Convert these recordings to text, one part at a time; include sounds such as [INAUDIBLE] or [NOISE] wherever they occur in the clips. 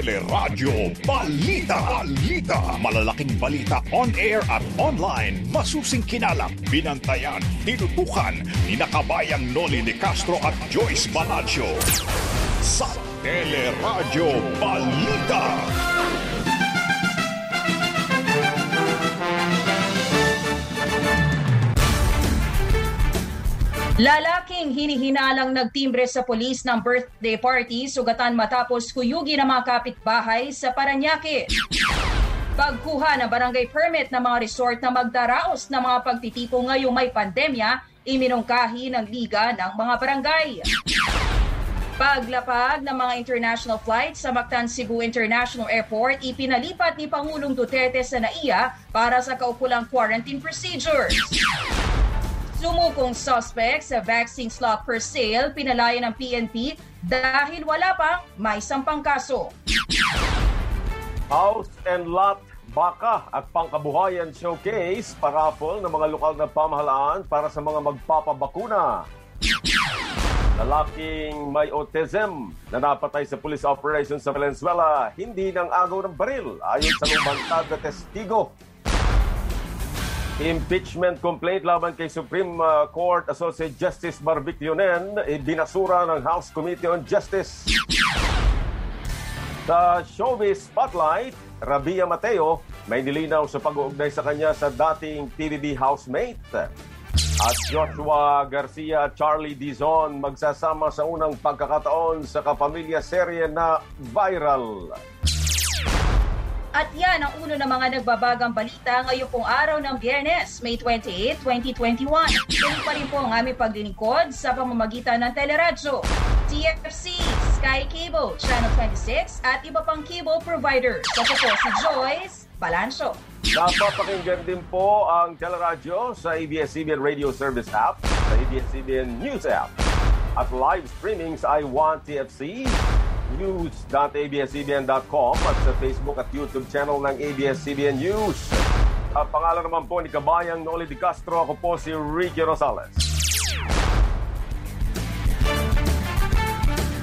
Teleradyo Balita. Balita. Malalaking balita on air at online. Masusing kinalap, binantayan, tinutukan ni nakabayang Noli de Castro at Joyce Balancho. Sa Teleradyo Balita. Lalaking hinihinalang nagtimbre sa polis ng birthday party sugatan matapos kuyugi ng mga kapitbahay sa Paranaque. Pagkuha ng barangay permit ng mga resort na magdaraos ng mga pagtitipo ngayong may pandemya, iminungkahi ng Liga ng mga Barangay. Paglapag ng mga international flights sa Mactan Cebu International Airport, ipinalipat ni Pangulong Duterte sa NAIA para sa kaukulang quarantine procedures. Sumukong suspect sa vaccine slot per sale, pinalaya ng PNP dahil wala pang may sampang kaso. House and Lot Baka at Pangkabuhayan Showcase, paraffle ng mga lokal na pamahalaan para sa mga magpapabakuna. Lalaking may autism na napatay sa police operation sa Valenzuela, hindi ng agaw ng baril ayon sa lumantad na testigo. Impeachment complaint laban kay Supreme uh, Court Associate Justice Barbic Leonen, binasura ng House Committee on Justice. Sa Showbiz Spotlight, Rabia Mateo may nilinaw sa pag-uugnay sa kanya sa dating PBB housemate. At Joshua Garcia at Charlie Dizon magsasama sa unang pagkakataon sa kapamilya serye na viral. At yan ang uno ng mga nagbabagang balita ngayong pong araw ng Biyernes, May 28, 2021. Ito pa rin po ang aming paglilingkod sa pamamagitan ng Teleradyo, TFC, Sky Cable, Channel 26 at iba pang cable providers. Ako po si Joyce Balancho. Napapakinggan din po ang Teleradyo sa ABS-CBN Radio Service app, sa ABS-CBN News app, at live streaming sa iWant TFC, news.abscbn.com at sa Facebook at YouTube channel ng ABS-CBN News. At pangalan naman po ni Kabayang Noli de Castro, ako po si Ricky Rosales.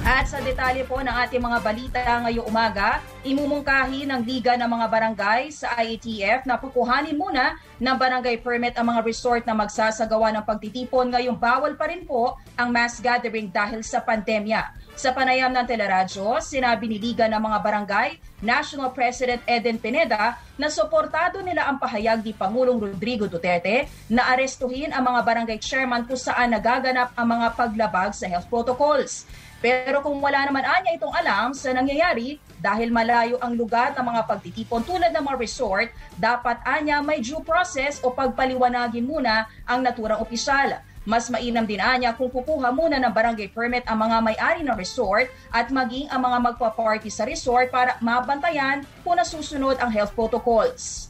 At sa detalye po ng ating mga balita ngayong umaga, imumungkahi ng Liga ng mga Barangay sa IATF na pukuhanin muna ng barangay permit ang mga resort na magsasagawa ng pagtitipon ngayong bawal pa rin po ang mass gathering dahil sa pandemya. Sa panayam ng teleradyo, sinabi ni Liga ng mga Barangay, National President Eden Pineda na suportado nila ang pahayag ni Pangulong Rodrigo Duterte na arestuhin ang mga barangay chairman kung saan nagaganap ang mga paglabag sa health protocols. Pero kung wala naman anya itong alam sa nangyayari, dahil malayo ang lugar ng mga pagtitipon tulad ng mga resort, dapat anya may due process o pagpaliwanagin muna ang naturang opisyal. Mas mainam din anya kung kukuha muna ng barangay permit ang mga may-ari ng resort at maging ang mga magpa-party sa resort para mabantayan kung nasusunod ang health protocols.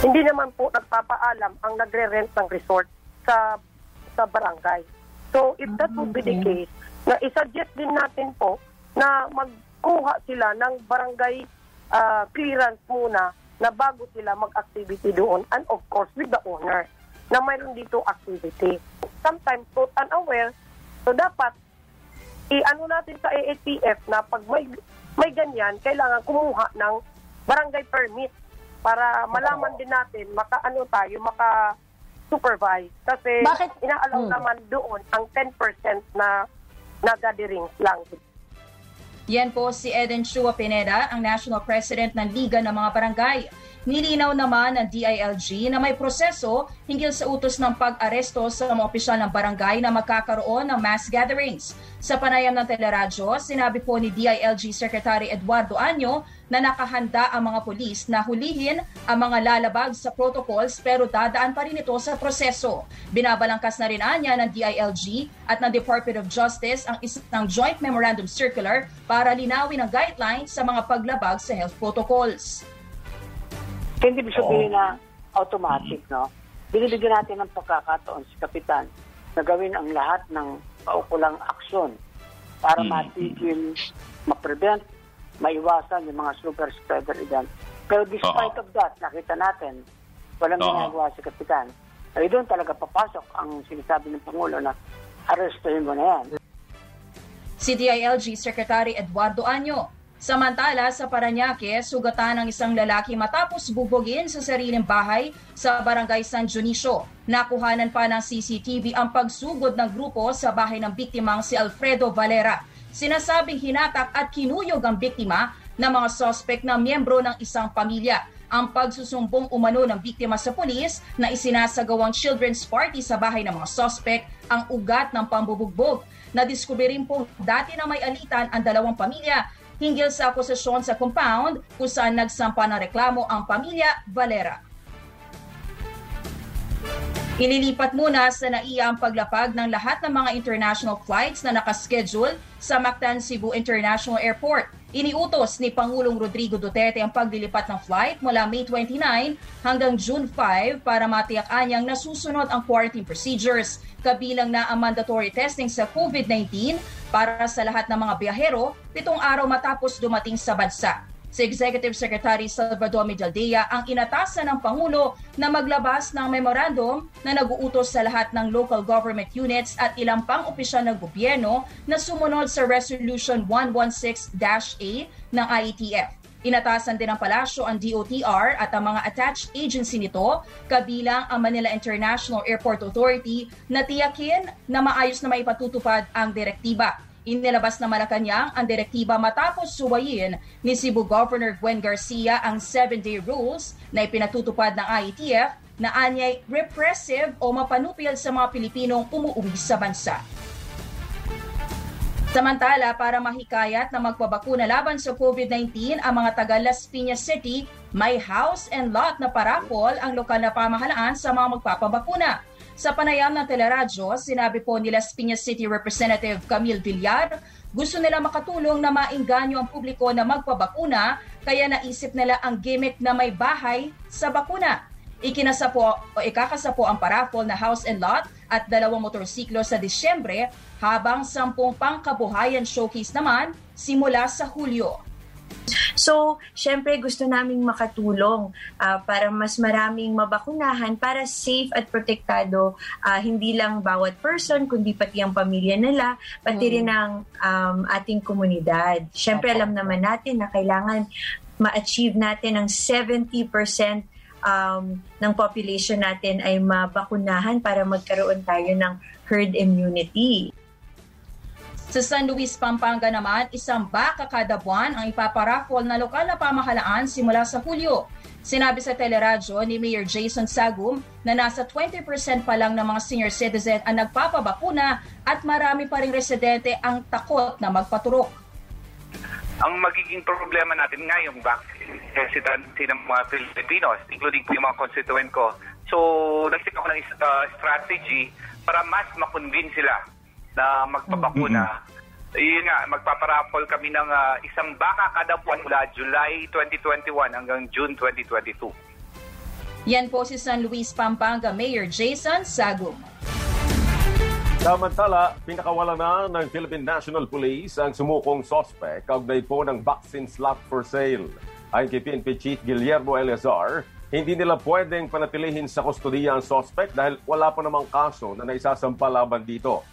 Hindi naman po nagpapaalam ang nagre-rent ng resort sa sa barangay. So if that would be the case, na isuggest din natin po na magkuha sila ng barangay uh, clearance muna na bago sila mag-activity doon and of course with the owner na mayroon dito activity. Sometimes po unaware, so dapat i-ano natin sa AATF na pag may, may ganyan, kailangan kumuha ng barangay permit para malaman din natin, maka-ano tayo, maka supervise. Kasi Bakit? inaalaw Hmm. naman doon ang 10% na na gatherings lang. Yan po si Eden Chua Pineda, ang National President ng Liga ng mga Barangay. Nilinaw naman ng DILG na may proseso hinggil sa utos ng pag-aresto sa mga opisyal ng barangay na magkakaroon ng mass gatherings. Sa panayam ng teleradyo, sinabi po ni DILG Secretary Eduardo Anyo na nakahanda ang mga pulis na hulihin ang mga lalabag sa protocols pero dadaan pa rin ito sa proseso. Binabalangkas na rin anya ng DILG at ng Department of Justice ang isang joint memorandum circular para linawin ang guidelines sa mga paglabag sa health protocols. Hindi ibig sabihin na automatic, no? Binibigyan natin ng pagkakataon si Kapitan na gawin ang lahat ng paukulang aksyon para matigil, ma-prevent, maiwasan yung mga super spreader event. Pero despite Oo. of that, nakita natin, walang Oo. ginagawa si Kapitan. Ay doon talaga papasok ang sinasabi ng Pangulo na arrestuhin mo na yan. Si DILG Secretary Eduardo Anyo. Samantala, sa Paranaque, sugatan ng isang lalaki matapos bubugin sa sariling bahay sa barangay San Dionisio. Nakuhanan pa ng CCTV ang pagsugod ng grupo sa bahay ng biktimang si Alfredo Valera. Sinasabing hinatak at kinuyog ang biktima ng mga sospek na miyembro ng isang pamilya. Ang pagsusumbong umano ng biktima sa pulis na isinasagawang children's party sa bahay ng mga sospek ang ugat ng pambubugbog. Nadiskubre rin po dati na may alitan ang dalawang pamilya hinggil sa akusasyon sa compound kung saan nagsampa ng reklamo ang pamilya Valera. Ililipat muna sa NAIA ang paglapag ng lahat ng mga international flights na nakaschedule sa Mactan Cebu International Airport. Iniutos ni Pangulong Rodrigo Duterte ang paglilipat ng flight mula May 29 hanggang June 5 para matiyak anyang nasusunod ang quarantine procedures, kabilang na ang mandatory testing sa COVID-19 para sa lahat ng mga biyahero pitong araw matapos dumating sa bansa. Si Executive Secretary Salvador Medaldea ang inatasan ng Pangulo na maglabas ng memorandum na nag-uutos sa lahat ng local government units at ilang pang opisyal ng gobyerno na sumunod sa Resolution 116-A ng IETF. Inatasan din ng palasyo ang DOTR at ang mga attached agency nito, kabilang ang Manila International Airport Authority, na tiyakin na maayos na maipatutupad ang direktiba. Inilabas na Malacanang ang direktiba matapos suwayin ni Cebu Governor Gwen Garcia ang 7-day rules na ipinatutupad ng IETF na anyay repressive o mapanupil sa mga Pilipinong umuwi sa bansa. Samantala, para mahikayat na magpabakuna laban sa COVID-19 ang mga taga Las Piñas City, may house and lot na parapol ang lokal na pamahalaan sa mga magpapabakuna. Sa panayam ng teleradyo, sinabi po ni Las Piñas City Representative Camille Villar, gusto nila makatulong na maingganyo ang publiko na magpabakuna, kaya naisip nila ang gimmick na may bahay sa bakuna. Ikinasa po o ikakasa po ang parapol na house and lot at dalawang motorsiklo sa Disyembre habang sampung pangkabuhayan showcase naman simula sa Hulyo. So, syempre gusto naming makatulong uh, para mas maraming mabakunahan para safe at protektado uh, hindi lang bawat person kundi pati ang pamilya nila, pati mm. rin ang um, ating komunidad. Syempre alam naman natin na kailangan ma-achieve natin ang 70% um, ng population natin ay mabakunahan para magkaroon tayo ng herd immunity. Sa San Luis, Pampanga naman, isang baka kada buwan ang ipaparaffle na lokal na pamahalaan simula sa Hulyo. Sinabi sa teleradyo ni Mayor Jason Sagum na nasa 20% pa lang ng mga senior citizen ang nagpapabakuna at marami pa ring residente ang takot na magpaturok. Ang magiging problema natin ngayong vaccine hesitancy ng mga Filipinos, including yung mga constituent ko. So, nagsip ako ng uh, strategy para mas makonvince sila na magpapakuna. Mm-hmm. Yun nga, magpaparapol kami ng uh, isang baka kada buwan mula July 2021 hanggang June 2022. Yan po si San Luis Pampanga Mayor Jason Sagum. Samantala, pinakawala na ng Philippine National Police ang sumukong sospek kaugnay po ng vaccine slot for sale. Ayon kay PNP Chief Guillermo Eleazar, hindi nila pwedeng panatilihin sa kustodiya ang sospek dahil wala pa namang kaso na naisasampa laban dito.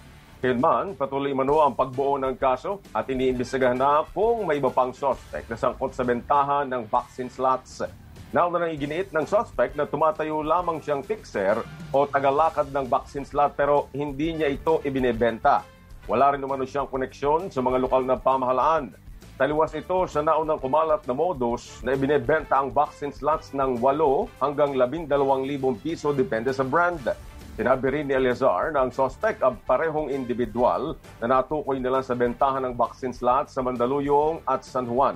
Kailanman, patuloy mano ang pagbuo ng kaso at iniimbestigahan na kung may iba pang suspect na sangkot sa bentahan ng vaccine slots. Nauna nang iginiit ng suspect na tumatayo lamang siyang fixer o tagalakad ng vaccine slot pero hindi niya ito ibinebenta. Wala rin naman siyang koneksyon sa mga lokal na pamahalaan. Taliwas ito sa naunang kumalat na modus na ibinebenta ang vaccine slots ng 8 hanggang 12,000 piso depende sa brand. Sinabi rin ni Eleazar na ang suspect ang parehong individual na natukoy nila sa bentahan ng vaccine slots sa Mandaluyong at San Juan.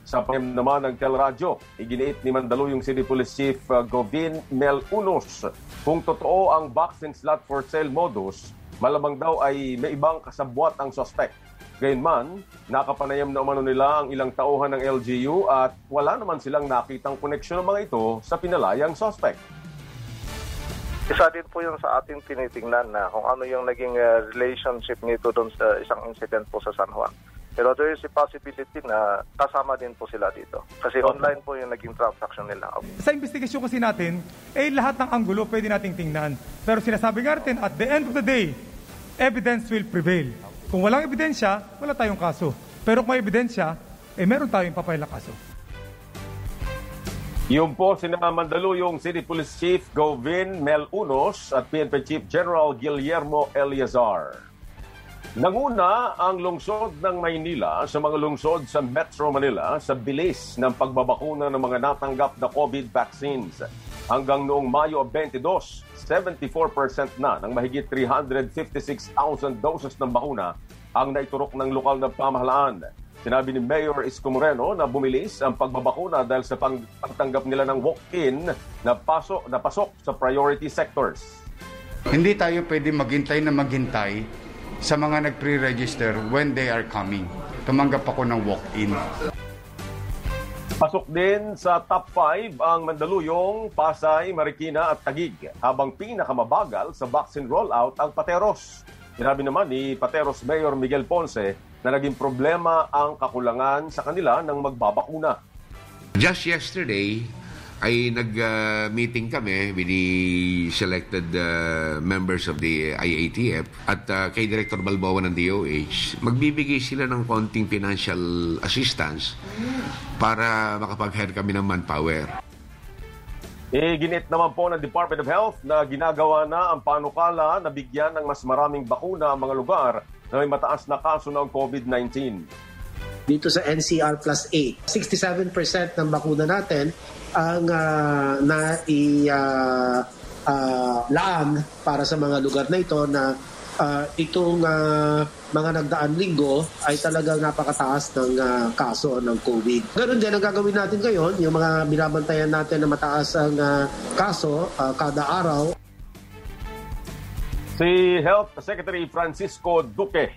Sa pahim naman ng Telradyo, iginiit ni Mandaluyong City Police Chief uh, Govin Mel Unos kung totoo ang vaccine slot for sale modus, malamang daw ay may ibang kasabwat ang suspect. Gayunman, nakapanayam na umano nila ang ilang tauhan ng LGU at wala naman silang nakitang koneksyon ng mga ito sa pinalayang suspect. Isa din po yung sa ating tinitingnan na kung ano yung naging uh, relationship nito doon sa isang incident po sa San Juan. Pero there is a possibility na kasama din po sila dito. Kasi okay. online po yung naging transaction nila. Sa investigasyon kasi natin, eh lahat ng anggulo pwede nating tingnan. Pero sinasabi nga natin, at the end of the day, evidence will prevail. Kung walang ebidensya, wala tayong kaso. Pero kung may ebidensya, eh meron tayong papayla kaso. Yung po si Mandaluyong City Police Chief Govin Mel Unos at PNP Chief General Guillermo Eliazar. Nanguna ang lungsod ng Maynila sa mga lungsod sa Metro Manila sa bilis ng pagbabakuna ng mga natanggap na COVID vaccines. Hanggang noong Mayo 22, 74% na ng mahigit 356,000 doses ng bakuna ang naiturok ng lokal na pamahalaan. Sinabi ni Mayor Isko Moreno na bumilis ang pagbabakuna dahil sa pang- pagtanggap nila ng walk-in na pasok, na pasok sa priority sectors. Hindi tayo pwede maghintay na maghintay sa mga nag-pre-register when they are coming. Tumanggap ako ng walk-in. Pasok din sa top 5 ang Mandaluyong, Pasay, Marikina at Tagig, habang pinakamabagal sa vaccine rollout ang Pateros. Sinabi naman ni Pateros Mayor Miguel Ponce na naging problema ang kakulangan sa kanila ng magbabakuna. Just yesterday, ay nag-meeting kami with the selected uh, members of the IATF at uh, kay Director Balboa ng DOH. Magbibigay sila ng konting financial assistance para makapag-hire kami ng manpower. Iginit naman po ng Department of Health na ginagawa na ang panukala na bigyan ng mas maraming bakuna ang mga lugar na may mataas na kaso ng COVID-19. dito sa NCR plus 8. 67% ng bakuna natin ang uh, na i uh, uh, laan para sa mga lugar na ito na uh, itong uh, mga nagdaan linggo ay talagang napakataas ng uh, kaso ng COVID. Ganon din ang gagawin natin ngayon, yung mga binabantayan natin na mataas ang uh, kaso uh, kada araw. Si Health Secretary Francisco Duque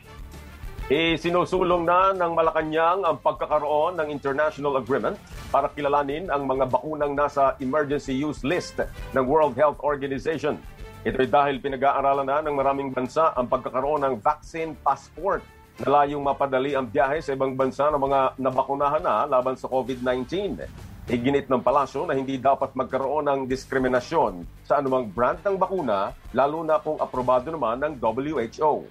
Isinusulong na ng Malacanang ang pagkakaroon ng international agreement para kilalanin ang mga bakunang nasa emergency use list ng World Health Organization. Ito ay dahil pinag-aaralan na ng maraming bansa ang pagkakaroon ng vaccine passport na layong mapadali ang biyahe sa ibang bansa ng mga nabakunahan na laban sa COVID-19. Iginit ng palasyo na hindi dapat magkaroon ng diskriminasyon sa anumang brand ng bakuna, lalo na kung aprobado naman ng WHO.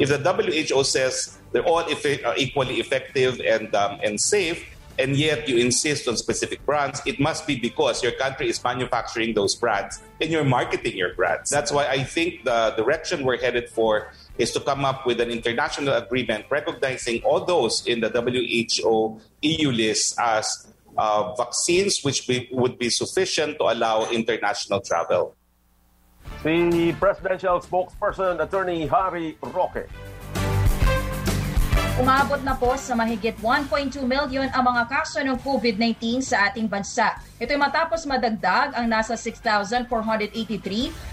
If the WHO says they're all effe- uh, equally effective and um, and safe, and yet you insist on specific brands, it must be because your country is manufacturing those brands and you're marketing your brands. That's why I think the direction we're headed for is to come up with an international agreement recognizing all those in the WHO EU list as uh, vaccines which be, would be sufficient to allow international travel. Si Presidential Spokesperson Attorney Harry Roque. Umabot na po sa mahigit 1.2 million ang mga kaso ng COVID-19 sa ating bansa. Ito'y matapos madagdag ang nasa 6,483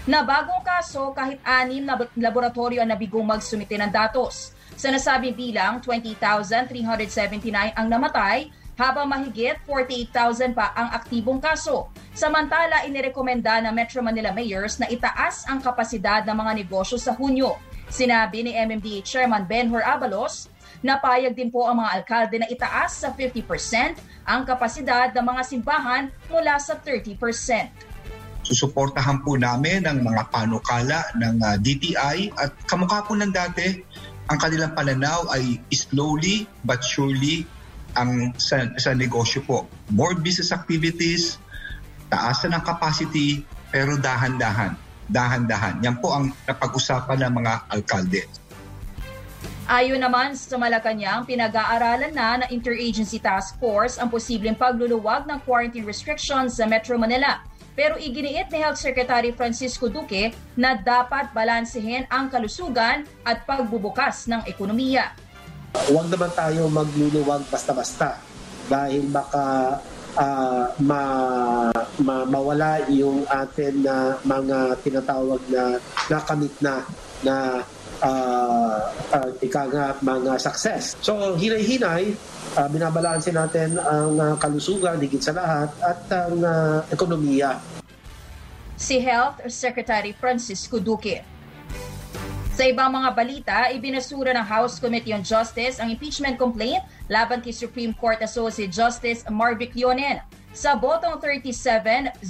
na bagong kaso kahit anim na laboratorio ang nabigong magsumite ng datos. Sa nasabing bilang, 20,379 ang namatay habang mahigit 48,000 pa ang aktibong kaso. Samantala, inirekomenda ng Metro Manila Mayors na itaas ang kapasidad ng mga negosyo sa Hunyo. Sinabi ni MMDA Chairman Benhur Abalos, napayag din po ang mga alkalde na itaas sa 50% ang kapasidad ng mga simbahan mula sa 30%. Susuportahan po namin ang mga panukala ng uh, DTI at kamukha po ng dati, ang kanilang pananaw ay slowly but surely ang sa, sa negosyo po. More business activities, taasan ng capacity, pero dahan-dahan. Dahan-dahan. Yan po ang napag-usapan ng mga alkalde. Ayon naman sa Malacanang, pinag-aaralan na ng Interagency Task Force ang posibleng pagluluwag ng quarantine restrictions sa Metro Manila. Pero iginiit ni Health Secretary Francisco Duque na dapat balansehin ang kalusugan at pagbubukas ng ekonomiya. Huwag naman tayo magluluwag basta-basta dahil baka uh, ma, ma, mawala yung atin na mga tinatawag na nakamit na na uh, uh, nga mga success. So hinay-hinay, uh, binabalansin natin ang uh, kalusugan higit sa lahat at ang uh, ekonomiya. Si Health Secretary Francisco Duque. Sa ibang mga balita, ibinasura ng House Committee on Justice ang impeachment complaint laban kay Supreme Court Associate Justice Marvick Leonen. Sa botong 37-00,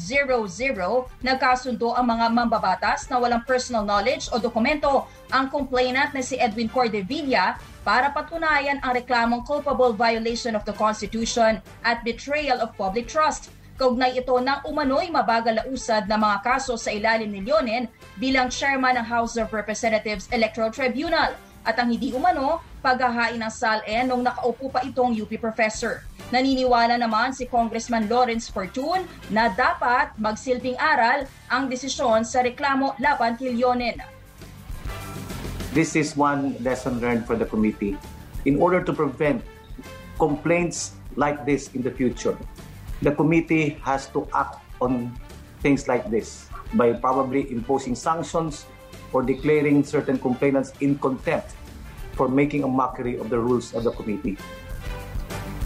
nagkasundo ang mga mambabatas na walang personal knowledge o dokumento ang complainant na si Edwin Cordevilla para patunayan ang reklamong culpable violation of the Constitution at betrayal of public trust. Kaugnay ito ng umano'y mabagal na usad na mga kaso sa ilalim ni Leonen bilang chairman ng House of Representatives Electoral Tribunal at ang hindi umano paghahain ng SALN nung nakaupo pa itong UP professor. Naniniwala naman si Congressman Lawrence Fortune na dapat magsilbing aral ang desisyon sa reklamo laban kay Leonen. This is one lesson learned for the committee. In order to prevent complaints like this in the future, the committee has to act on things like this by probably imposing sanctions or declaring certain complainants in contempt for making a mockery of the rules of the committee.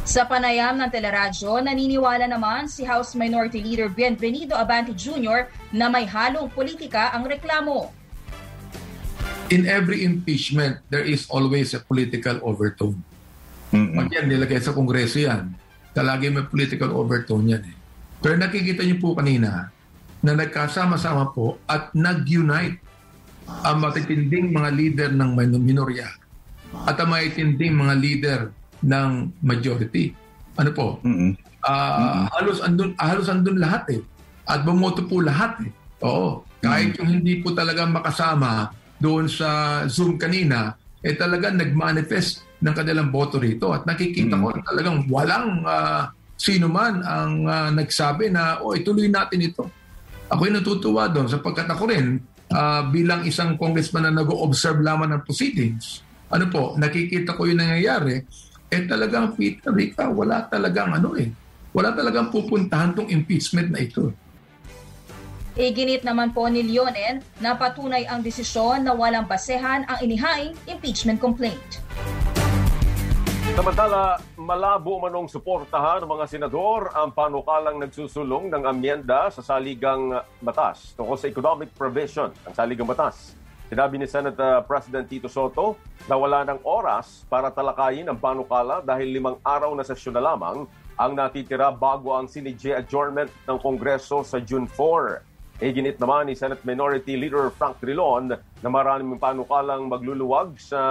Sa panayam ng teleradyo, naniniwala naman si House Minority Leader Bienvenido Abante Jr. na may halong politika ang reklamo. In every impeachment, there is always a political overtone. Pag yan, nilagay sa Kongreso yan, talagi may political overtone yan. Eh. Pero nakikita niyo po kanina na nagkasama-sama po at nag-unite ang matitinding mga leader ng minorya at ang matitinding mga leader ng majority. Ano po? Ah, halos andun halos andun lahat eh. At bumoto po lahat eh. Oo. Kahit yung hindi po talaga makasama doon sa Zoom kanina, eh talaga nag-manifest ng kanilang boto rito. At nakikita ko talagang walang ah, sino man ang ah, nagsabi na, oh, ituloy natin ito. Ako'y natutuwa doon sapagkat ako rin ah, bilang isang congressman na nag-observe lamang ng proceedings. Ano po, nakikita ko yung nangyayari, eh talagang Peter Rica, wala talagang ano eh, wala talagang pupuntahan tong impeachment na ito. Iginit naman po ni Leonen na patunay ang desisyon na walang basehan ang inihaing impeachment complaint. Samantala, malabo manong suportahan ng mga senador ang panukalang nagsusulong ng amyenda sa saligang batas tungkol sa economic provision ng saligang batas. Sinabi ni Senate uh, President Tito Soto na wala ng oras para talakayin ang panukala dahil limang araw na sesyon na lamang ang natitira bago ang sinidye adjournment ng Kongreso sa June 4. Iginit naman ni Senate Minority Leader Frank Trilon na maraming panukalang magluluwag sa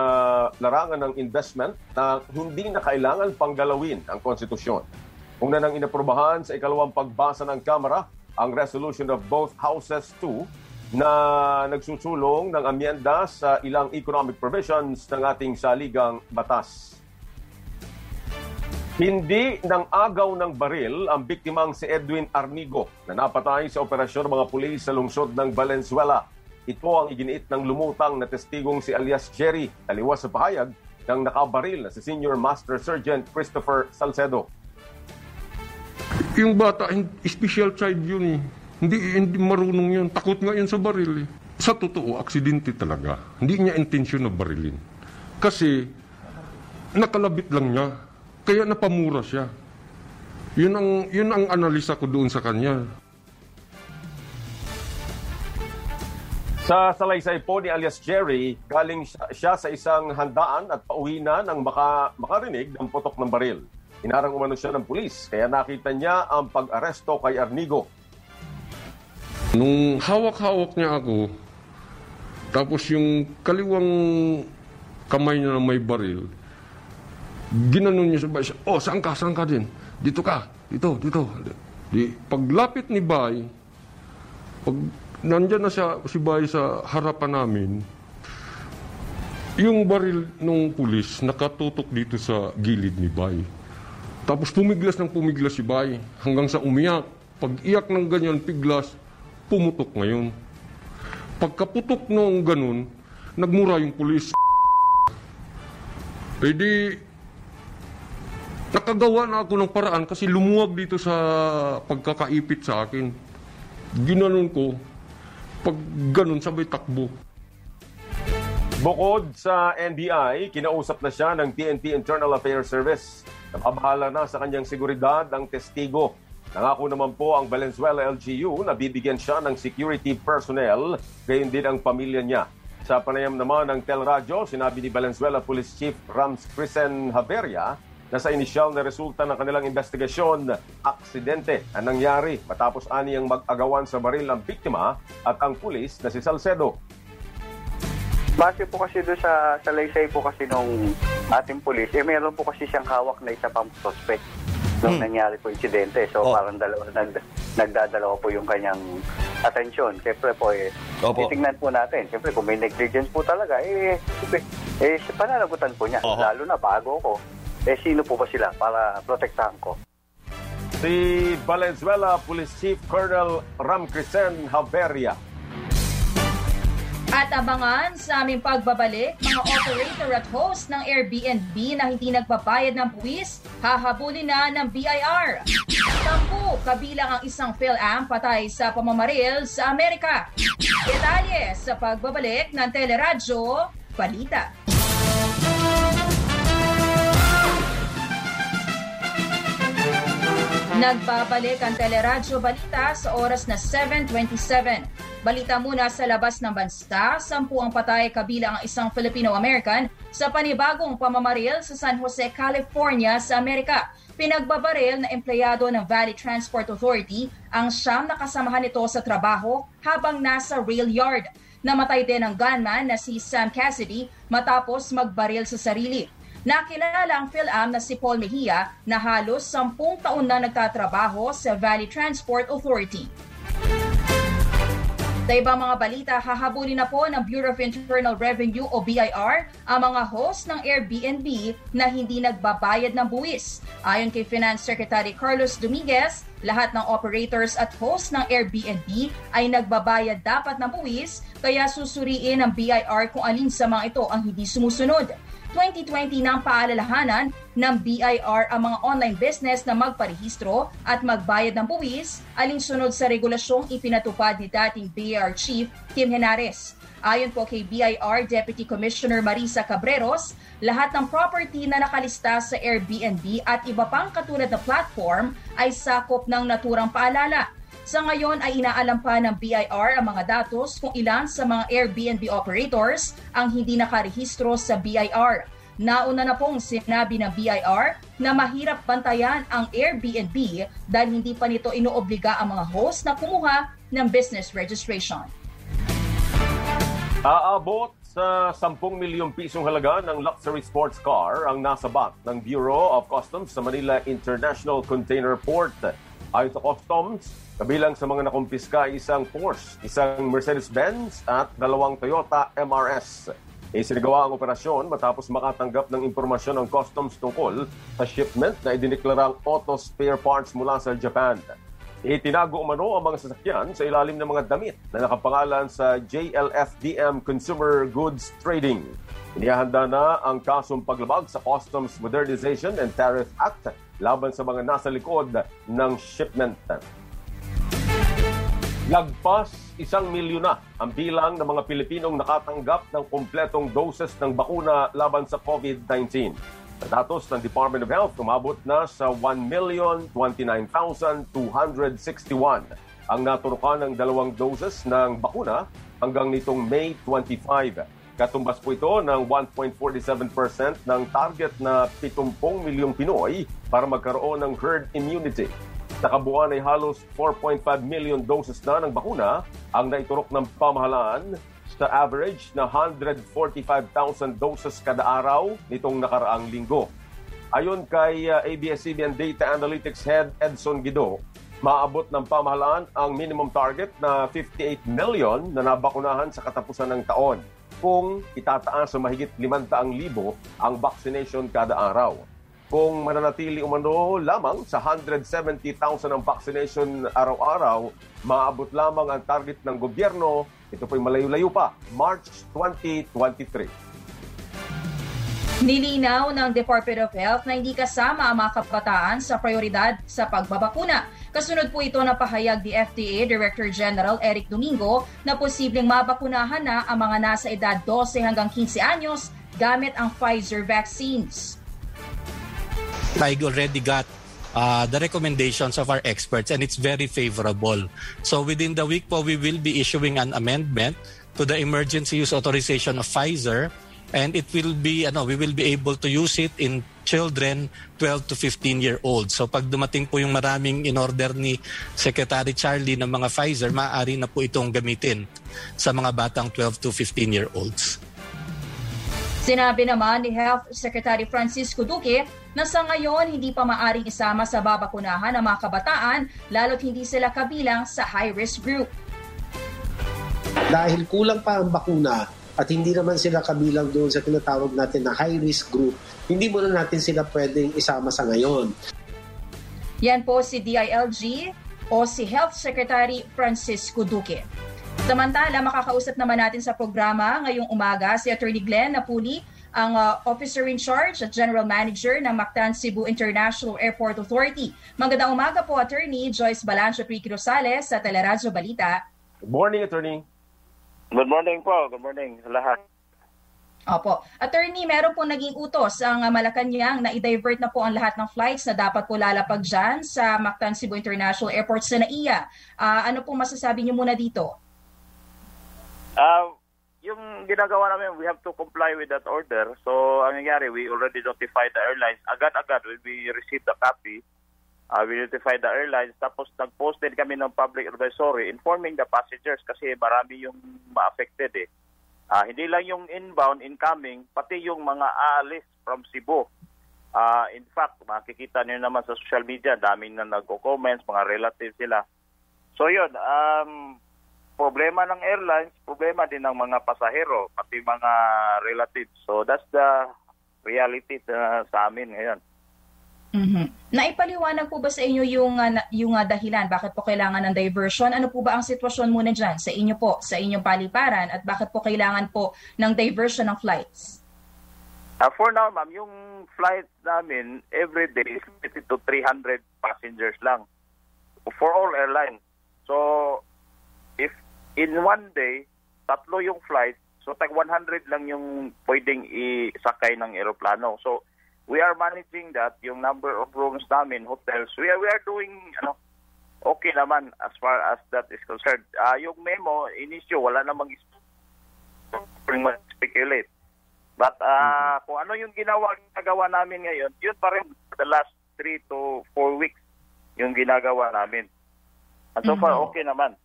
larangan ng investment na hindi na kailangan panggalawin ang konstitusyon. Kung na nang inaprubahan sa ikalawang pagbasa ng Kamara ang resolution of both houses 2 na nagsusulong ng amyenda sa ilang economic provisions ng ating saligang batas. Hindi ng agaw ng baril ang biktimang si Edwin Arnigo na napatay sa operasyon mga pulis sa lungsod ng Valenzuela. Ito ang iginiit ng lumutang na testigong si alias Jerry, taliwas sa pahayag ng nakabaril na si Senior Master Sergeant Christopher Salcedo. Yung bata, special child yun eh. Hindi, hindi marunong yun. Takot nga yun sa baril eh. Sa totoo, aksidente talaga. Hindi niya intensyon na barilin. Kasi, nakalabit lang niya. Kaya napamura siya. Yun ang, yun ang analisa ko doon sa kanya. Sa salaysay po ni alias Jerry, galing siya, siya sa isang handaan at pauwi na nang maka, makarinig ng putok ng baril. Inarang umano siya ng pulis, kaya nakita niya ang pag-aresto kay Arnigo. Nung hawak-hawak niya ako, tapos yung kaliwang kamay niya na may baril, ginanon niya sa bahay. Oh, saan ka? Saan ka din? Dito ka. Dito, dito. Di, paglapit ni Bay, pag nandyan na siya, si Bay sa harapan namin, yung baril ng pulis nakatutok dito sa gilid ni Bay. Tapos pumiglas ng pumiglas si Bay hanggang sa umiyak. Pag iyak ng ganyan, piglas, pumutok ngayon. Pagkaputok nung ganun, nagmura yung pulis. Eh nakagawa na ako ng paraan kasi lumuwag dito sa pagkakaipit sa akin. Ginanon ko, pag ganun, sabay takbo. Bukod sa NBI, kinausap na siya ng TNT Internal Affairs Service. Napabahala na sa kanyang seguridad ang testigo. Nangako naman po ang Valenzuela LGU na bibigyan siya ng security personnel, gayon din ang pamilya niya. Sa panayam naman ng Telradyo, sinabi ni Valenzuela Police Chief Rams Crisen Haveria na sa inisyal na resulta ng kanilang investigasyon, aksidente ang nangyari matapos aniyang mag-agawan sa baril ang biktima at ang pulis na si Salcedo. Base po kasi doon sa, sa laysay po kasi nung ating pulis, eh meron po kasi siyang hawak na isa pang suspect nung Hmm. nangyari po insidente. So Oh. parang dalawa, nag, nagdadalawa po yung kanyang atensyon. Siyempre po eh, Opo. titingnan po natin. Siyempre kung may negligence po talaga, eh, siyempre, eh pananagutan po niya. Oho. Lalo na bago ko. Eh sino po ba sila para protektahan ko? Si Valenzuela Police Chief Colonel Ramcrisen Haberia At abangan sa aming pagbabalik, mga operator at host ng Airbnb na hindi nagbabayad ng buwis, hahabulin na ng BIR. Tampu, kabilang ang isang PhilAm patay sa pamamaril sa Amerika. Detalye sa pagbabalik ng Teleradyo Balita. Nagbabalik ang Teleradyo Balita sa oras na 7.27. Balita muna sa labas ng bansa, sampu ang patay kabilang ang isang Filipino-American sa panibagong pamamaril sa San Jose, California sa Amerika. Pinagbabaril na empleyado ng Valley Transport Authority ang siyam na kasamahan nito sa trabaho habang nasa rail yard. Namatay din ang gunman na si Sam Cassidy matapos magbaril sa sarili. Nakilala ang PhilAm na si Paul Mejia na halos sampung taon na nagtatrabaho sa Valley Transport Authority. Sa ibang mga balita, hahabulin na po ng Bureau of Internal Revenue o BIR ang mga host ng Airbnb na hindi nagbabayad ng buwis. Ayon kay Finance Secretary Carlos Dominguez, lahat ng operators at host ng Airbnb ay nagbabayad dapat ng buwis kaya susuriin ng BIR kung alin sa mga ito ang hindi sumusunod. 2020 nang paalalahanan ng BIR ang mga online business na magparehistro at magbayad ng buwis alinsunod sa regulasyong ipinatupad ni dating BIR Chief Kim Henares. Ayon po kay BIR Deputy Commissioner Marisa Cabreros, lahat ng property na nakalista sa Airbnb at iba pang katulad na platform ay sakop ng naturang paalala. Sa ngayon ay inaalam pa ng BIR ang mga datos kung ilan sa mga Airbnb operators ang hindi nakarehistro sa BIR. Nauna na pong sinabi ng BIR na mahirap bantayan ang Airbnb dahil hindi pa nito inoobliga ang mga host na kumuha ng business registration. Aabot sa 10 milyong pisong halaga ng luxury sports car ang nasabat ng Bureau of Customs sa Manila International Container Port. Ayon sa Customs, kabilang sa mga nakumpiska ay isang Porsche, isang Mercedes-Benz at dalawang Toyota MRS. Isinagawa ang operasyon matapos makatanggap ng impormasyon ng Customs tungkol sa shipment na idineklarang auto spare parts mula sa Japan. Itinago umano ang mga sasakyan sa ilalim ng mga damit na nakapangalan sa JLFDM Consumer Goods Trading. Inihanda na ang kasong paglabag sa Customs Modernization and Tariff Act laban sa mga nasa likod ng shipment. Lagpas isang milyon na ang bilang ng mga Pilipinong nakatanggap ng kumpletong doses ng bakuna laban sa COVID-19. Sa datos ng Department of Health, umabot na sa 1,029,261 ang naturukan ng dalawang doses ng bakuna hanggang nitong May 25. Katumbas po ito ng 1.47% ng target na 70 milyong Pinoy para magkaroon ng herd immunity. Sa kabuuan ay halos 4.5 million doses na ng bakuna ang naiturok ng pamahalaan sa average na 145,000 doses kada araw nitong nakaraang linggo. Ayon kay uh, ABS-CBN Data Analytics Head Edson Guido, maabot ng pamahalaan ang minimum target na 58 million na nabakunahan sa katapusan ng taon kung itataas sa mahigit 500,000 ang vaccination kada araw. Kung mananatili umano lamang sa 170,000 ang vaccination araw-araw, maabot lamang ang target ng gobyerno. Ito po'y malayo-layo pa, March 2023. Nilinaw ng Department of Health na hindi kasama ang mga kabataan sa prioridad sa pagbabakuna. Kasunod po ito ng pahayag ni FDA Director General Eric Domingo na posibleng mabakunahan na ang mga nasa edad 12 hanggang 15 anyos gamit ang Pfizer vaccines. I already got uh, the recommendations of our experts and it's very favorable. So within the week po, we will be issuing an amendment to the emergency use authorization of Pfizer And it will be, ano, we will be able to use it in children 12 to 15 year old. So pag dumating po yung maraming in order ni Secretary Charlie ng mga Pfizer, maaari na po itong gamitin sa mga batang 12 to 15 year olds. Sinabi naman ni Health Secretary Francisco Duque na sa ngayon hindi pa maaring isama sa babakunahan ang mga kabataan lalo't hindi sila kabilang sa high-risk group. Dahil kulang pa ang bakuna at hindi naman sila kabilang doon sa tinatawag natin na high-risk group, hindi muna natin sila pwedeng isama sa ngayon. Yan po si DILG o si Health Secretary Francisco Duque. Samantala, makakausap naman natin sa programa ngayong umaga si Attorney Glenn Napuli, ang uh, officer in charge at general manager ng Mactan Cebu International Airport Authority. Magandang umaga po, Attorney Joyce Balancho Rosales sa Teleradyo Balita. Good morning, Attorney. Good morning po. Good morning sa lahat. Opo. Attorney, meron po naging utos ang Malacanang na i-divert na po ang lahat ng flights na dapat po lalapag dyan sa Mactan Cebu International Airport sa NAIA. Uh, ano po masasabi niyo muna dito? Uh, yung ginagawa namin, we have to comply with that order. So, ang nangyari, we already notified the airlines. Agad-agad, when we received the copy, uh, we notified the airlines. Tapos, nag-post din kami ng public advisory informing the passengers kasi marami yung ma-affected eh. Uh, hindi lang yung inbound, incoming, pati yung mga aalis from Cebu. Uh, in fact, makikita niyo naman sa social media, daming na nagko-comments, mga relatives sila. So yun, um, problema ng airlines, problema din ng mga pasahero, pati mga relatives. So that's the reality uh, sa amin ngayon. Mm-hmm. Naipaliwanag po ba sa inyo yung, uh, yung uh, dahilan? Bakit po kailangan ng diversion? Ano po ba ang sitwasyon muna dyan sa inyo po, sa inyong paliparan? At bakit po kailangan po ng diversion ng flights? Uh, for now, ma'am, yung flight namin every day is limited to 300 passengers lang for all airlines. So, if in one day, tatlo yung flight, so tag 100 lang yung pwedeng isakay ng eroplano. So, we are managing that, yung number of rooms namin, hotels, we are, we are doing, ano, okay naman as far as that is concerned. Uh, yung memo, inisyo, wala namang speculate. But uh, mm-hmm. kung ano yung ginawa, ginagawa namin ngayon, yun pa rin the last three to four weeks yung ginagawa namin. And so mm-hmm. far, okay naman.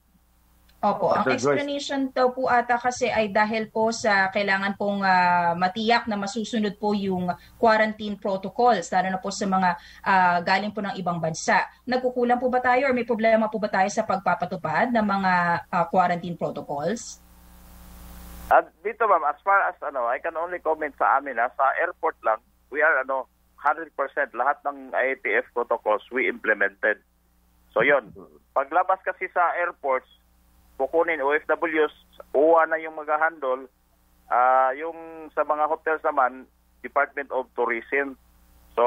Opo, ang explanation daw po ata kasi ay dahil po sa kailangan pong uh, matiyak na masusunod po yung quarantine protocols, lalo na po sa mga uh, galing po ng ibang bansa. Nagkukulang po ba tayo or may problema po ba tayo sa pagpapatupad ng mga uh, quarantine protocols? At uh, dito ma'am, as far as ano, I can only comment sa amin ha, sa airport lang, we are ano 100% lahat ng IATF protocols we implemented. So yon, paglabas kasi sa airports, kukunin OFWs, UWA na yung mag-handle. Uh, yung sa mga hotels naman, Department of Tourism. So,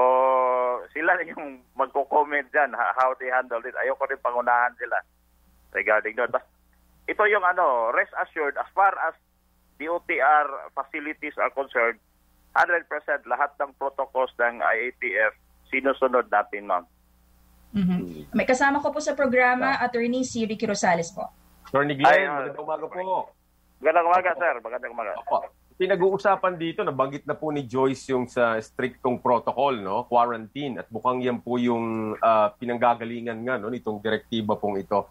sila na [LAUGHS] yung magko-comment dyan how they handle it. Ayoko rin pangunahan sila regarding that. But ito yung ano, rest assured, as far as DOTR facilities are concerned, 100% lahat ng protocols ng IATF sinusunod natin, ma'am. Mm-hmm. May kasama ko po sa programa, Attorney si Ricky Rosales po. Attorney Glenn, magandang umaga po. Magandang umaga, sir. Magandang umaga. Opo. Pinag-uusapan dito, nabanggit na po ni Joyce yung sa strictong protocol, no? quarantine, at mukhang yan po yung uh, pinanggagalingan nga no? nitong direktiba pong ito.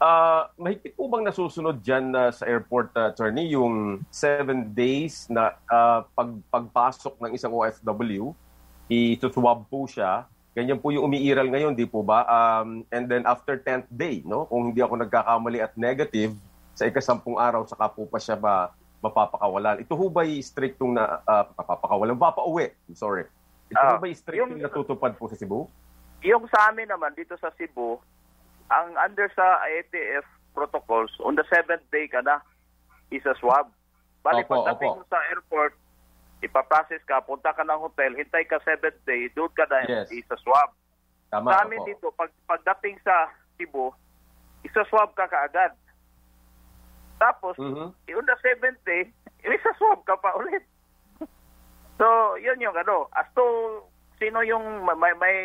Uh, mahigpit po bang nasusunod dyan uh, sa airport, uh, attorney, yung seven days na uh, pag, pagpasok ng isang OFW, i-swab po siya, Ganyan po yung umiiral ngayon, di po ba? Um, and then after 10th day, no? kung hindi ako nagkakamali at negative, sa ikasampung araw, saka po pa siya ba mapapakawalan. Ito ho ba'y strictong na uh, mapapakawalan? Mapapauwi, I'm sorry. Ito uh, ho ba'y strictong yung, natutupad po sa Cebu? Yung sa amin naman, dito sa Cebu, ang under sa IATF protocols, on the seventh day ka na, isa swab. Bali, opo, pagdating opo. sa airport, ipaprocess ka, punta ka ng hotel, hintay ka 7 day, doon ka na yes. isa-swab. Tama, sa amin dito, pag, pagdating sa Cebu, isa-swab ka kaagad. Tapos, mm-hmm. on the 7th day, isa-swab ka pa ulit. so, yun yung ano. As to, sino yung may, may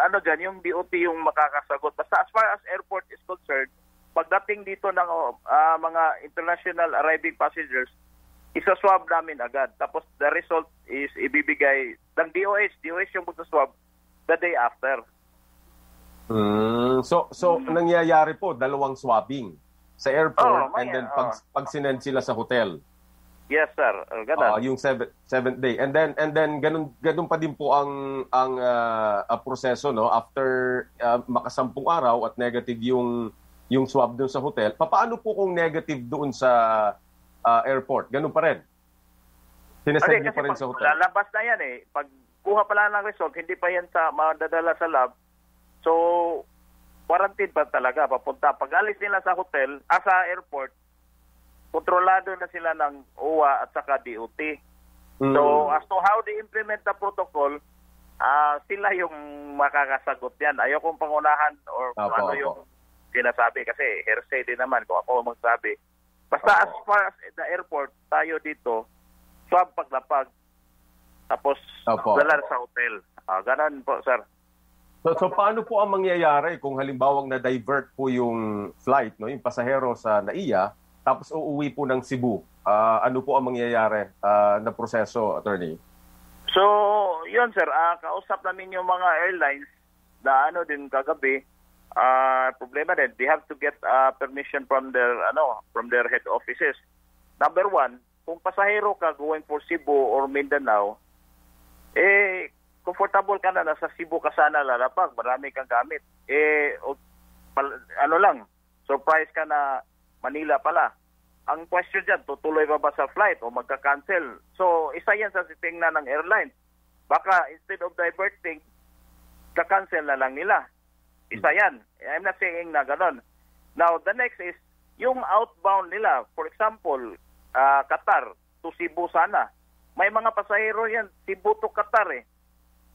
ano dyan, yung DOT yung makakasagot. Basta as far as airport is concerned, pagdating dito ng uh, mga international arriving passengers, isa-swab namin agad. Tapos the result is ibibigay ng DOH. DOH yung magsa-swab the day after. Mm, so so nangyayari po dalawang swabbing sa airport Oh, may- and then pag oh. pag sinend sila sa hotel. Yes, sir. Uh, ganun. Ah, yung seventh seventh day. And then and then ganun ganun pa din po ang ang ah, proseso no after ah, makasampung araw at negative yung yung swab doon sa hotel. Papaano po kung negative doon sa ah, airport? Ganun pa rin. Sinesend Hindi, niyo pa rin sa hotel. lalabas na yan eh. Pag kuha pa lang ng result, hindi pa yan sa madadala sa lab. So, quarantine pa talaga papunta. Pag alis nila sa hotel, ah, sa airport, kontrolado na sila ng OWA at saka DOT. So, Mm. as to how they implement the protocol, ah sila yung makakasagot yan. Ayokong pangunahan or Apo, ano yung sinasabi kasi hearsay din naman kung ako magsabi. Basta as far as the airport, tayo dito, swab paglapag, tapos Apo. dala sa hotel. Ah, ganun po, sir. So, so paano po ang mangyayari kung halimbawang na-divert po yung flight, no, yung pasahero sa NAIA, tapos uuwi po ng Cebu? Ah, ano po ang mangyayari ah, na proseso, attorney? So, yun sir, ah kausap namin yung mga airlines na ano din kagabi. Ah, problema din, they have to get ah, permission from their ano, from their head offices. Number one, kung pasahero ka going for Cebu or Mindanao, eh comfortable ka na nasa Cebu ka sana lalapag, marami kang gamit. Eh o- pal- ano lang, surprise ka na Manila pala. Ang question dyan, tutuloy ba ba sa flight o magka-cancel? So, isa yan sa titingnan ng airline. Baka instead of diverting, ka-cancel na lang nila. Isa yan. I'm not saying na ganon. Now, the next is, yung outbound nila, for example, ah, Qatar to Cebu sana. May mga pasahero yan, Cebu to Qatar eh.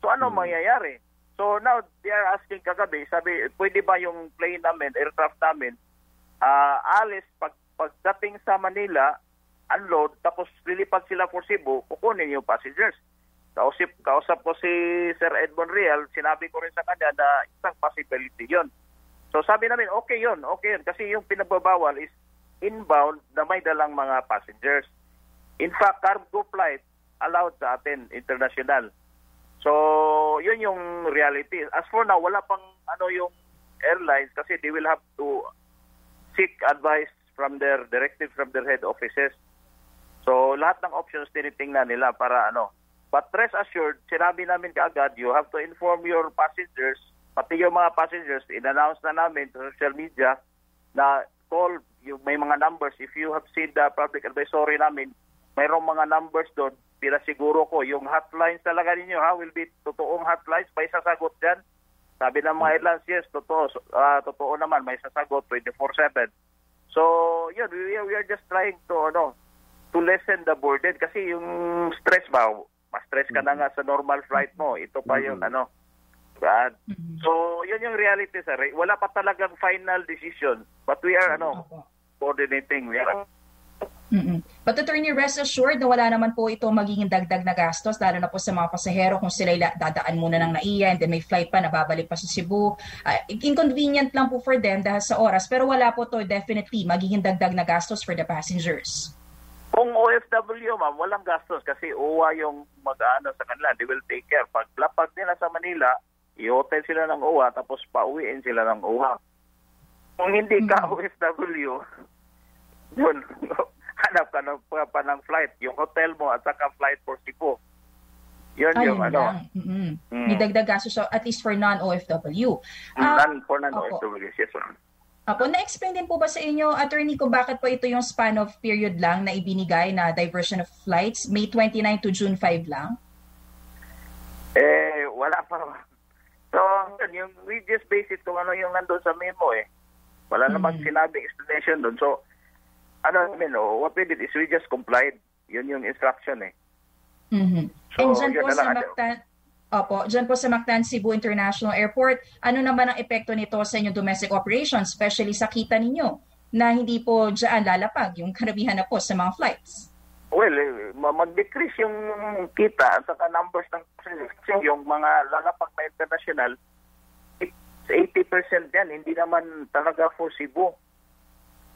So ano mangyayari? So now, they are asking kagabi, sabi, pwede ba yung plane namin, aircraft namin, ah alis pag pagdating sa Manila, unload, tapos lilipad sila for Cebu, kukunin yung passengers. Kausap, kausap ko si Sir Edmond Real, sinabi ko rin sa kanya na isang possibility yon. So sabi namin, okay yon, okay yun. Kasi yung pinagbabawal is inbound na may dalang mga passengers. In fact, cargo flight allowed sa atin, international. So, yun yung reality. As for now, wala pang ano yung airlines kasi they will have to seek advice from their directives from their head offices. So, lahat ng options tinitingnan nila para ano. But rest assured, sinabi namin kaagad, you have to inform your passengers, pati yung mga passengers, in-announce na namin sa social media na call, yung, may mga numbers. If you have seen the public advisory namin, mayroong mga numbers doon, pila siguro ko, yung hotlines talaga ninyo ha, will be totoong hotlines, may sasagot dyan. Sabi ng mga airlines, yes, totoo, ah, totoo naman, may sasagot 24-7. So, yun, we, we are just trying to, ano, to lessen the burden kasi yung stress ba, mas stress ka na nga sa normal flight mo. Ito pa yung, ano, ah, So, yun yung reality, sir. Wala pa talagang final decision. But we are, ano, coordinating. We are, Mm-mm. But attorney, rest assured na wala naman po ito magiging dagdag na gastos, lalo na po sa mga pasahero kung sila ila- dadaan muna ng NAIA and then may flight pa na babalik pa sa Cebu. Ah, inconvenient lang po for them dahil sa oras, pero wala po to definitely magiging dagdag na gastos for the passengers. Kung OFW, ma'am, walang gastos kasi OWA yung mag-ano sa kanila. They will take care. Pag lapag nila sa Manila, i-hotel sila ng OWA tapos pauwiin sila ng OWA. Kung hindi ka OFW, [LAUGHS] yun, hanap ka ng, pa, pa ng flight. Yung hotel mo at saka flight for Cebu. Yun Ayun yung ano. Mm-mm. Mm. May dagdag gastos so at least for non-OFW. Ah, Non, for opo. non-OFW. Yes, ma'am. Apo, na-explain din po ba sa inyo, attorney, kung bakit po ito yung span of period lang na ibinigay na diversion of flights, May 29 to June 5 lang? Eh, wala pa. So, yun, yung, we just base it kung ano yung nandun sa memo eh. Wala namang sinabing explanation doon. So, ano namin, oh, what we did is we just complied. Yun yung instruction eh. Mhm. So, And dyan po sa. Mactan, Opo, dyan po sa Mactan Cebu International Airport, ano naman ang epekto nito sa inyong domestic operations, especially sa kita ninyo, na hindi po dyan lalapag yung [LAUGHS] karamihan na po sa mga flights? Well, eh, ma- mag-decrease yung kita at saka numbers ng yung mga lalapag na international, it's 80% yan. Hindi naman talaga for Cebu.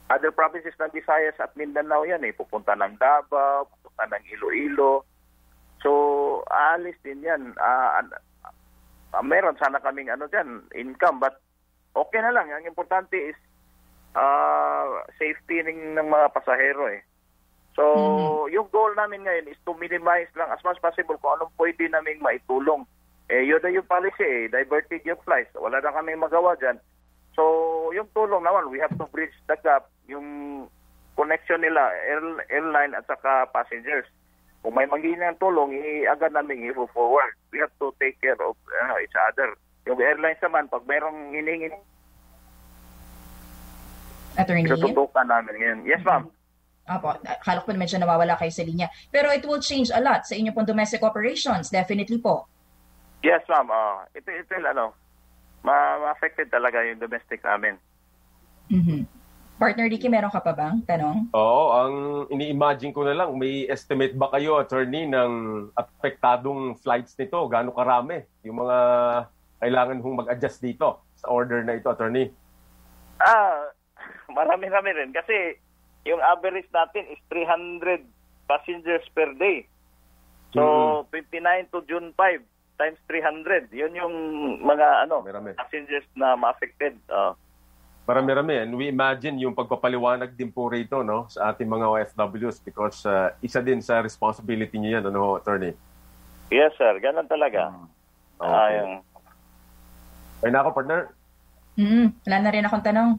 other provinces ng Visayas at Mindanao yan eh. Pupunta ng Davao, pupunta ng Iloilo. So, aalis din yan. An- ah, meron sana kaming ano dyan, income. But okay na lang. Ang importante is ah, safety ng, ng mga pasahero eh. So, yung goal namin ngayon is to minimize lang as much possible kung anong pwede namin maitulong. Eh, yun na yung policy eh, diverted yung flights. Wala na kami magawa dyan. So, yung tulong naman, we have to bridge the gap, yung connection nila, air- airline at saka passengers. Kung may manghingi ng tulong, i-agad namin i-forward. We have to take care of uh, each other. Yung airlines naman, pag merong hiningi, Attorney? tututukan namin ngayon. Yes, ma'am. Apo, ko po medyo nawawala kayo sa linya. Pero it will change a lot sa inyo pong domestic operations, definitely po. Yes, ma'am. Uh, ito, ito, ano, ma- ma-affected talaga yung domestic namin. Mhm. Partner Ricky, meron ka pa bang tanong? Oo, ang ini-imagine ko na lang, may estimate ba kayo, attorney, ng apektadong flights nito? Gaano karami yung mga kailangan hong mag-adjust dito sa order na ito, attorney? Ah, marami-rami rin. Kasi yung average natin is 300 passengers per day. So, 29 to June 5 times 300. Yun yung mga ano passengers na ma-affected. Uh, Marami-rami. And we imagine yung pagpapaliwanag din po rito no, sa ating mga OFWs because uh, isa din sa responsibility niyo yan, ano, attorney? yes, sir. Ganun talaga. Ah, Okay. yung- Ay na ako, partner. Mm, wala na rin akong tanong.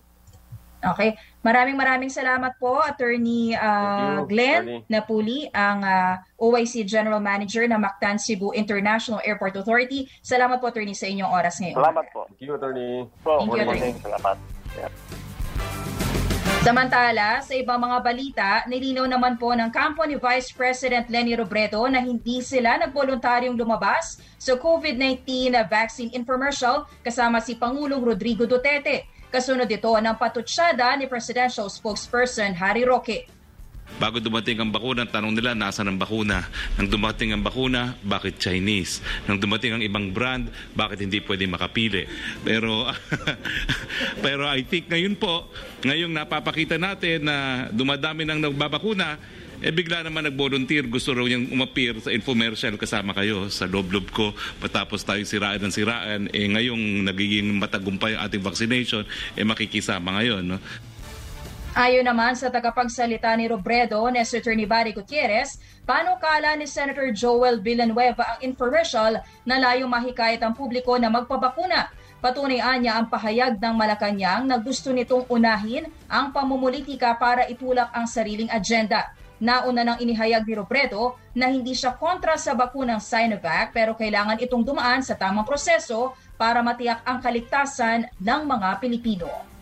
Okay. Maraming maraming salamat po, Attorney uh, you, Glenn Attorney. Napuli, ang uh, OIC General Manager ng Mactan Cebu International Airport Authority. Salamat po, Attorney, sa inyong oras ngayon. Salamat po. Thank you, attorney. Po, Thank you. Attorney. Salamat. Yeah. Samantala, sa ibang mga balita, nilinaw naman po ng kampo ni Vice President Lenny Robredo na hindi sila nagboluntaryong lumabas sa COVID-19 na vaccine infomercial kasama si Pangulong Rodrigo Duterte. Kasunod ito ng patutsyada ni Presidential Spokesperson Harry Roque. Bago dumating ang bakuna, tanong nila nasa ang bakuna. Nang dumating ang bakuna, bakit Chinese? Nang dumating ang ibang brand, bakit hindi pwede makapili? Pero [LAUGHS] pero I think ngayon po, ngayong napapakita natin na dumadami nang nagbabakuna, eh bigla naman nag-volunteer, gusto raw niyang umapir sa infomercial kasama kayo sa loob-loob ko. Matapos tayo siraan ng siraan, eh ngayong nagiging matagumpay ang ating vaccination, eh makikisama ngayon. No? Ayon naman sa tagapagsalita ni Robredo, ni Attorney Barry Gutierrez, panukala ni Senator Joel Villanueva ang infomercial na layong mahikayat ang publiko na magpabakuna. Patunay niya ang pahayag ng Malacanang na gusto nitong unahin ang pamumulitika para itulak ang sariling agenda. Nauna nang inihayag ni Robredo na hindi siya kontra sa bakunang Sinovac pero kailangan itong dumaan sa tamang proseso para matiyak ang kaligtasan ng mga Pilipino.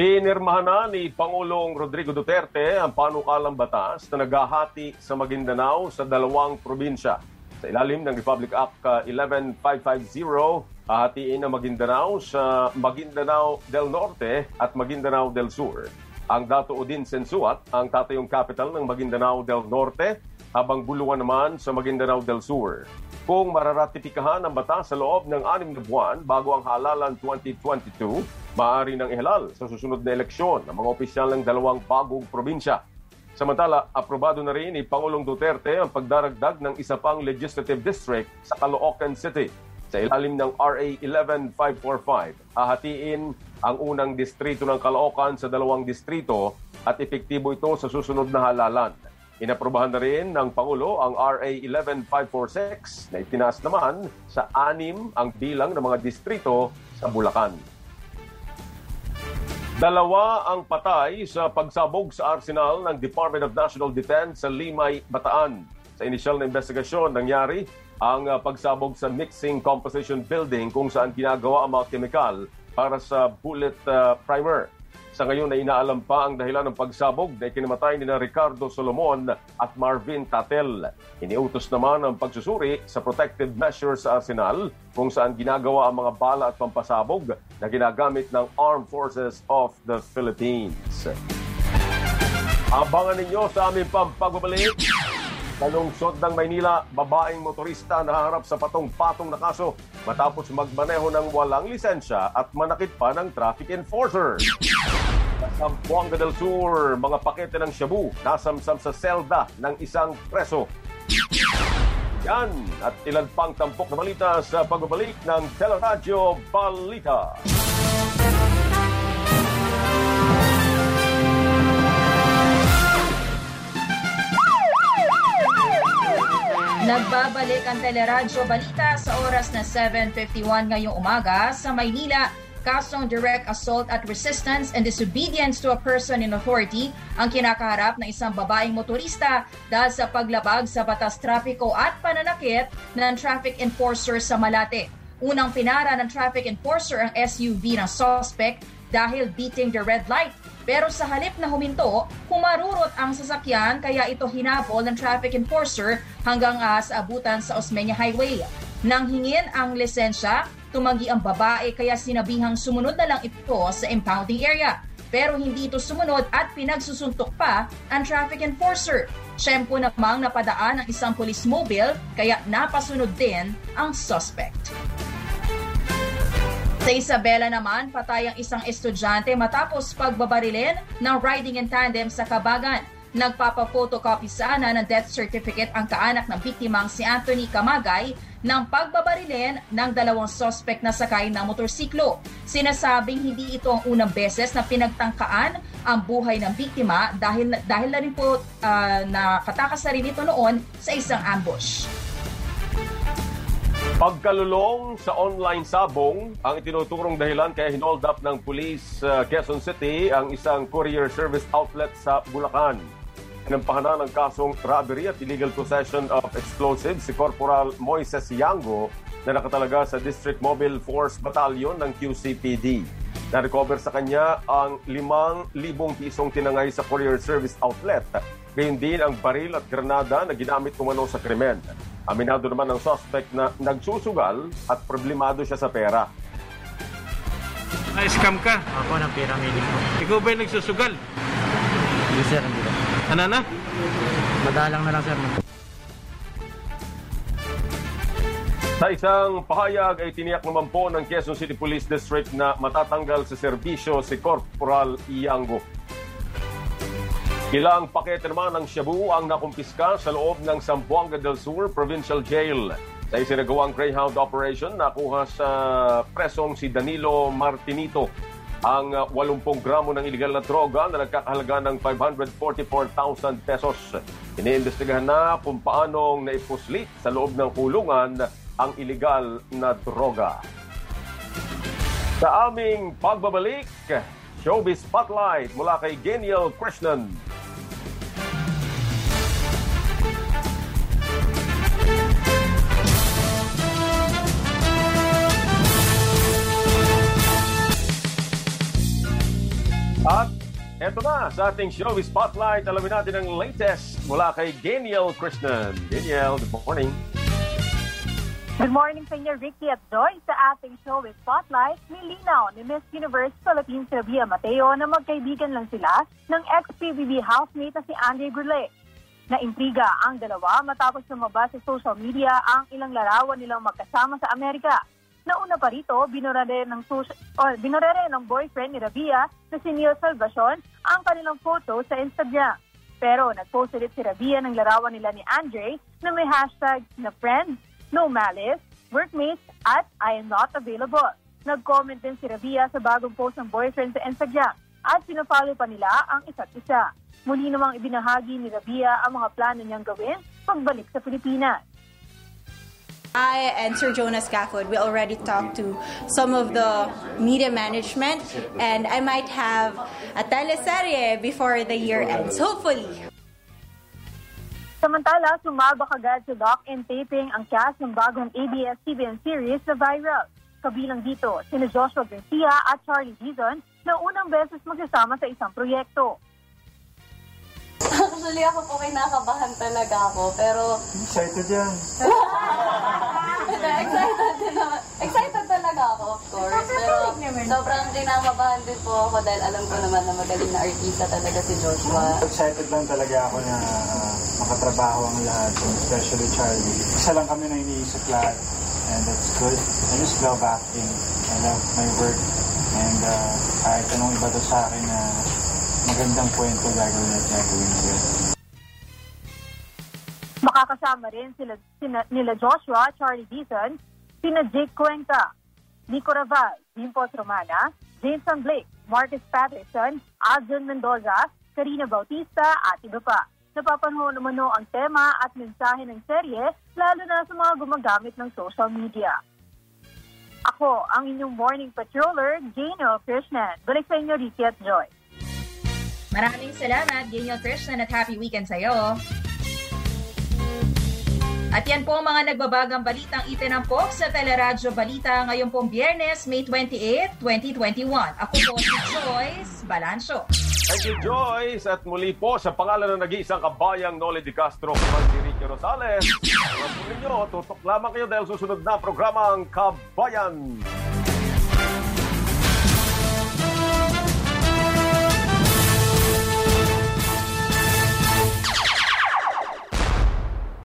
Pinirmahan ni Pangulong Rodrigo Duterte ang panukalang batas na naghahati sa Maguindanao sa dalawang probinsya. Sa ilalim ng Republic Act uh, 11550, hahatiin ang Maguindanao sa Maguindanao del Norte at Maguindanao del Sur. Ang Dato Odin Sensuat ang tatayong capital ng Maguindanao del Norte habang buluan naman sa Maguindanao del Sur. Kung mararatipikahan ang batas sa loob ng anim na buwan bago ang halalan 2022, maaari nang ihalal sa susunod na eleksyon ng mga opisyal ng dalawang bagong probinsya. Samantala, aprobado na rin ni Pangulong Duterte ang pagdaragdag ng isa pang legislative district sa Caloocan City. Sa ilalim ng RA 11545, hahatiin ang unang distrito ng Caloocan sa dalawang distrito at epektibo ito sa susunod na halalan. Inaprobahan na rin ng Pangulo ang RA 11546 na itinaas naman sa anim ang bilang ng mga distrito sa Bulacan. Dalawa ang patay sa pagsabog sa arsenal ng Department of National Defense sa Limay, Bataan. Sa inisyal na investigasyon, nangyari ang uh, pagsabog sa mixing composition building kung saan ginagawa ang mga kemikal para sa bullet uh, primer. Sa ngayon na inaalam pa ang dahilan ng pagsabog na ikinamatay ni Ricardo Solomon at Marvin Tatel. Iniutos naman ang pagsusuri sa protective measures sa arsenal kung saan ginagawa ang mga bala at pampasabog na ginagamit ng Armed Forces of the Philippines. Abangan ninyo sa aming pampagbabalik. Kalungsod ng Maynila, babaeng motorista naharap sa patong-patong na kaso matapos magmaneho ng walang lisensya at manakit pa ng traffic enforcer. Zamboanga del Sur, mga pakete ng shabu nasamsam sa selda ng isang preso. Yan at ilan pang tampok na balita sa pagbabalik ng Teleradyo Balita. Nagbabalik ang Teleradyo Balita sa oras na 7.51 ngayong umaga sa Maynila. Kasong direct assault at resistance and disobedience to a person in authority ang kinakaharap ng isang babaeng motorista dahil sa paglabag sa batas trapiko at pananakit ng traffic enforcer sa Malate. Unang pinara ng traffic enforcer ang SUV ng suspect dahil beating the red light. Pero sa halip na huminto, humarurot ang sasakyan kaya ito hinabol ng traffic enforcer hanggang uh, sa abutan sa Osmeña Highway. Nang hingin ang lisensya, tumanggi ang babae kaya sinabihang sumunod na lang ito sa impounding area. Pero hindi ito sumunod at pinagsusuntok pa ang traffic enforcer. Siyempo namang napadaan ang isang police mobile kaya napasunod din ang suspect. Sa Isabela naman, patay ang isang estudyante matapos pagbabarilin ng riding in tandem sa Kabagan. Nagpapa-photocopy sana ng death certificate ang kaanak ng biktimang si Anthony Kamagay ng pagbabarilin ng dalawang suspect na sakay ng motorsiklo. Sinasabing hindi ito ang unang beses na pinagtangkaan ang buhay ng biktima dahil dahil na rin po uh, nakatakas na rin ito noon sa isang ambush. Pagkalulong sa online sabong ang itinuturong dahilan kaya hinold up ng Police uh, Quezon City ang isang courier service outlet sa Bulacan. Inampahanan ng kasong robbery at illegal possession of explosives si Corporal Moises Yango na nakatalaga sa District Mobile Force Battalion ng QCPD. Na-recover sa kanya ang 5,000 pisong tinangay sa courier service outlet. Gayun din ang baril at granada na ginamit umano sa krimen. Aminado naman ng suspect na nagsusugal at problemado siya sa pera. Na-scam ka? Ako ng pyramid ko. Ikaw ba yung nagsusugal? Hindi sir, hindi ko. Ano na? Madalang na lang sir. Sa isang pahayag ay tiniyak naman po ng Quezon City Police District na matatanggal sa serbisyo si Corporal Iango. Ilang pakete naman ng shabu ang nakumpiska sa loob ng Zamboanga del Sur Provincial Jail. Sa isinagawang Greyhound Operation, nakuha sa presong si Danilo Martinito ang 80 gramo ng iligal na droga na nagkakahalaga ng 544,000 pesos. Iniimbestigahan na kung paanong naipuslit sa loob ng kulungan ang iligal na droga. Sa aming pagbabalik, Showbiz Spotlight mula kay Geniel Krishnan. At eto na sa ating Showbiz Spotlight. Alamin natin ang latest mula kay Geniel Krishnan. Geniel, good morning. Good morning sa inyo, Ricky at Joy. Sa ating show with Spotlight, nilinaw ni Miss Universe Philippines Rabia Mateo na magkaibigan lang sila ng ex-PBB housemate na si Andre Brule. Naintriga ang dalawa matapos lumabas sa social media ang ilang larawan nilang magkasama sa Amerika. Nauna pa rito, binura rin ng, sus- or, binura ng boyfriend ni Rabia na si Neil Salvacion ang kanilang photo sa Instagram. Pero nag-post ulit si Rabia ng larawan nila ni Andre na may hashtag na friends, no malice, workmates, at I am not available. Nag-comment din si Rabia sa bagong post ng boyfriend sa Instagram at pinafollow pa nila ang isa't isa. Muli namang ibinahagi ni Rabia ang mga plano niyang gawin pagbalik sa Pilipinas. I and Sir Jonas Gafford, we already talked to some of the media management, and I might have a teleserye before the year ends, hopefully. Samantala, sumabak agad sa lock-in taping ang cast ng bagong ABS-CBN series na Viral. Kabilang dito, sina Joshua Garcia at Charlie Dizon na unang beses magsasama sa isang proyekto. Actually, ako po kinakabahan talaga ako, pero... Excited yan. [LAUGHS] excited din naman. Excited talaga ako, of course. Pero sobrang kinakabahan din po ako dahil alam ko naman na magaling na artista talaga si Joshua. Excited lang talaga ako na uh, makatrabaho ang lahat, especially Charlie. Isa lang kami na iniisip lahat. And that's good. I just love acting. I love my work. And uh, kahit anong iba to sa akin na magandang kwento gagawin at gagawin nila. Makakasama rin sila, sina, nila Joshua, Charlie Dizon, sina Jake Cuenca, Nico Raval, Dimpos Romana, Jameson Blake, Marcus Patterson, Adrian Mendoza, Karina Bautista at iba pa. Napapanahon naman no ang tema at mensahe ng serye lalo na sa mga gumagamit ng social media. Ako, ang inyong morning patroller, Jano Krishnan. Balik sa inyo, Ricky at Joy. Maraming salamat, Daniel Krishnan, at happy weekend sa'yo. At yan po mga nagbabagang balitang itinampok sa Teleradyo Balita ngayon pong Biyernes, May 28, 2021. Ako po si Joyce Balancho. Thank you, Joyce. At muli po, sa pangalan ng nag-iisang kabayang Noli Di Castro, si Ricky Rosales. Ang po ninyo, tutok lamang kayo dahil susunod na programang Kabayan.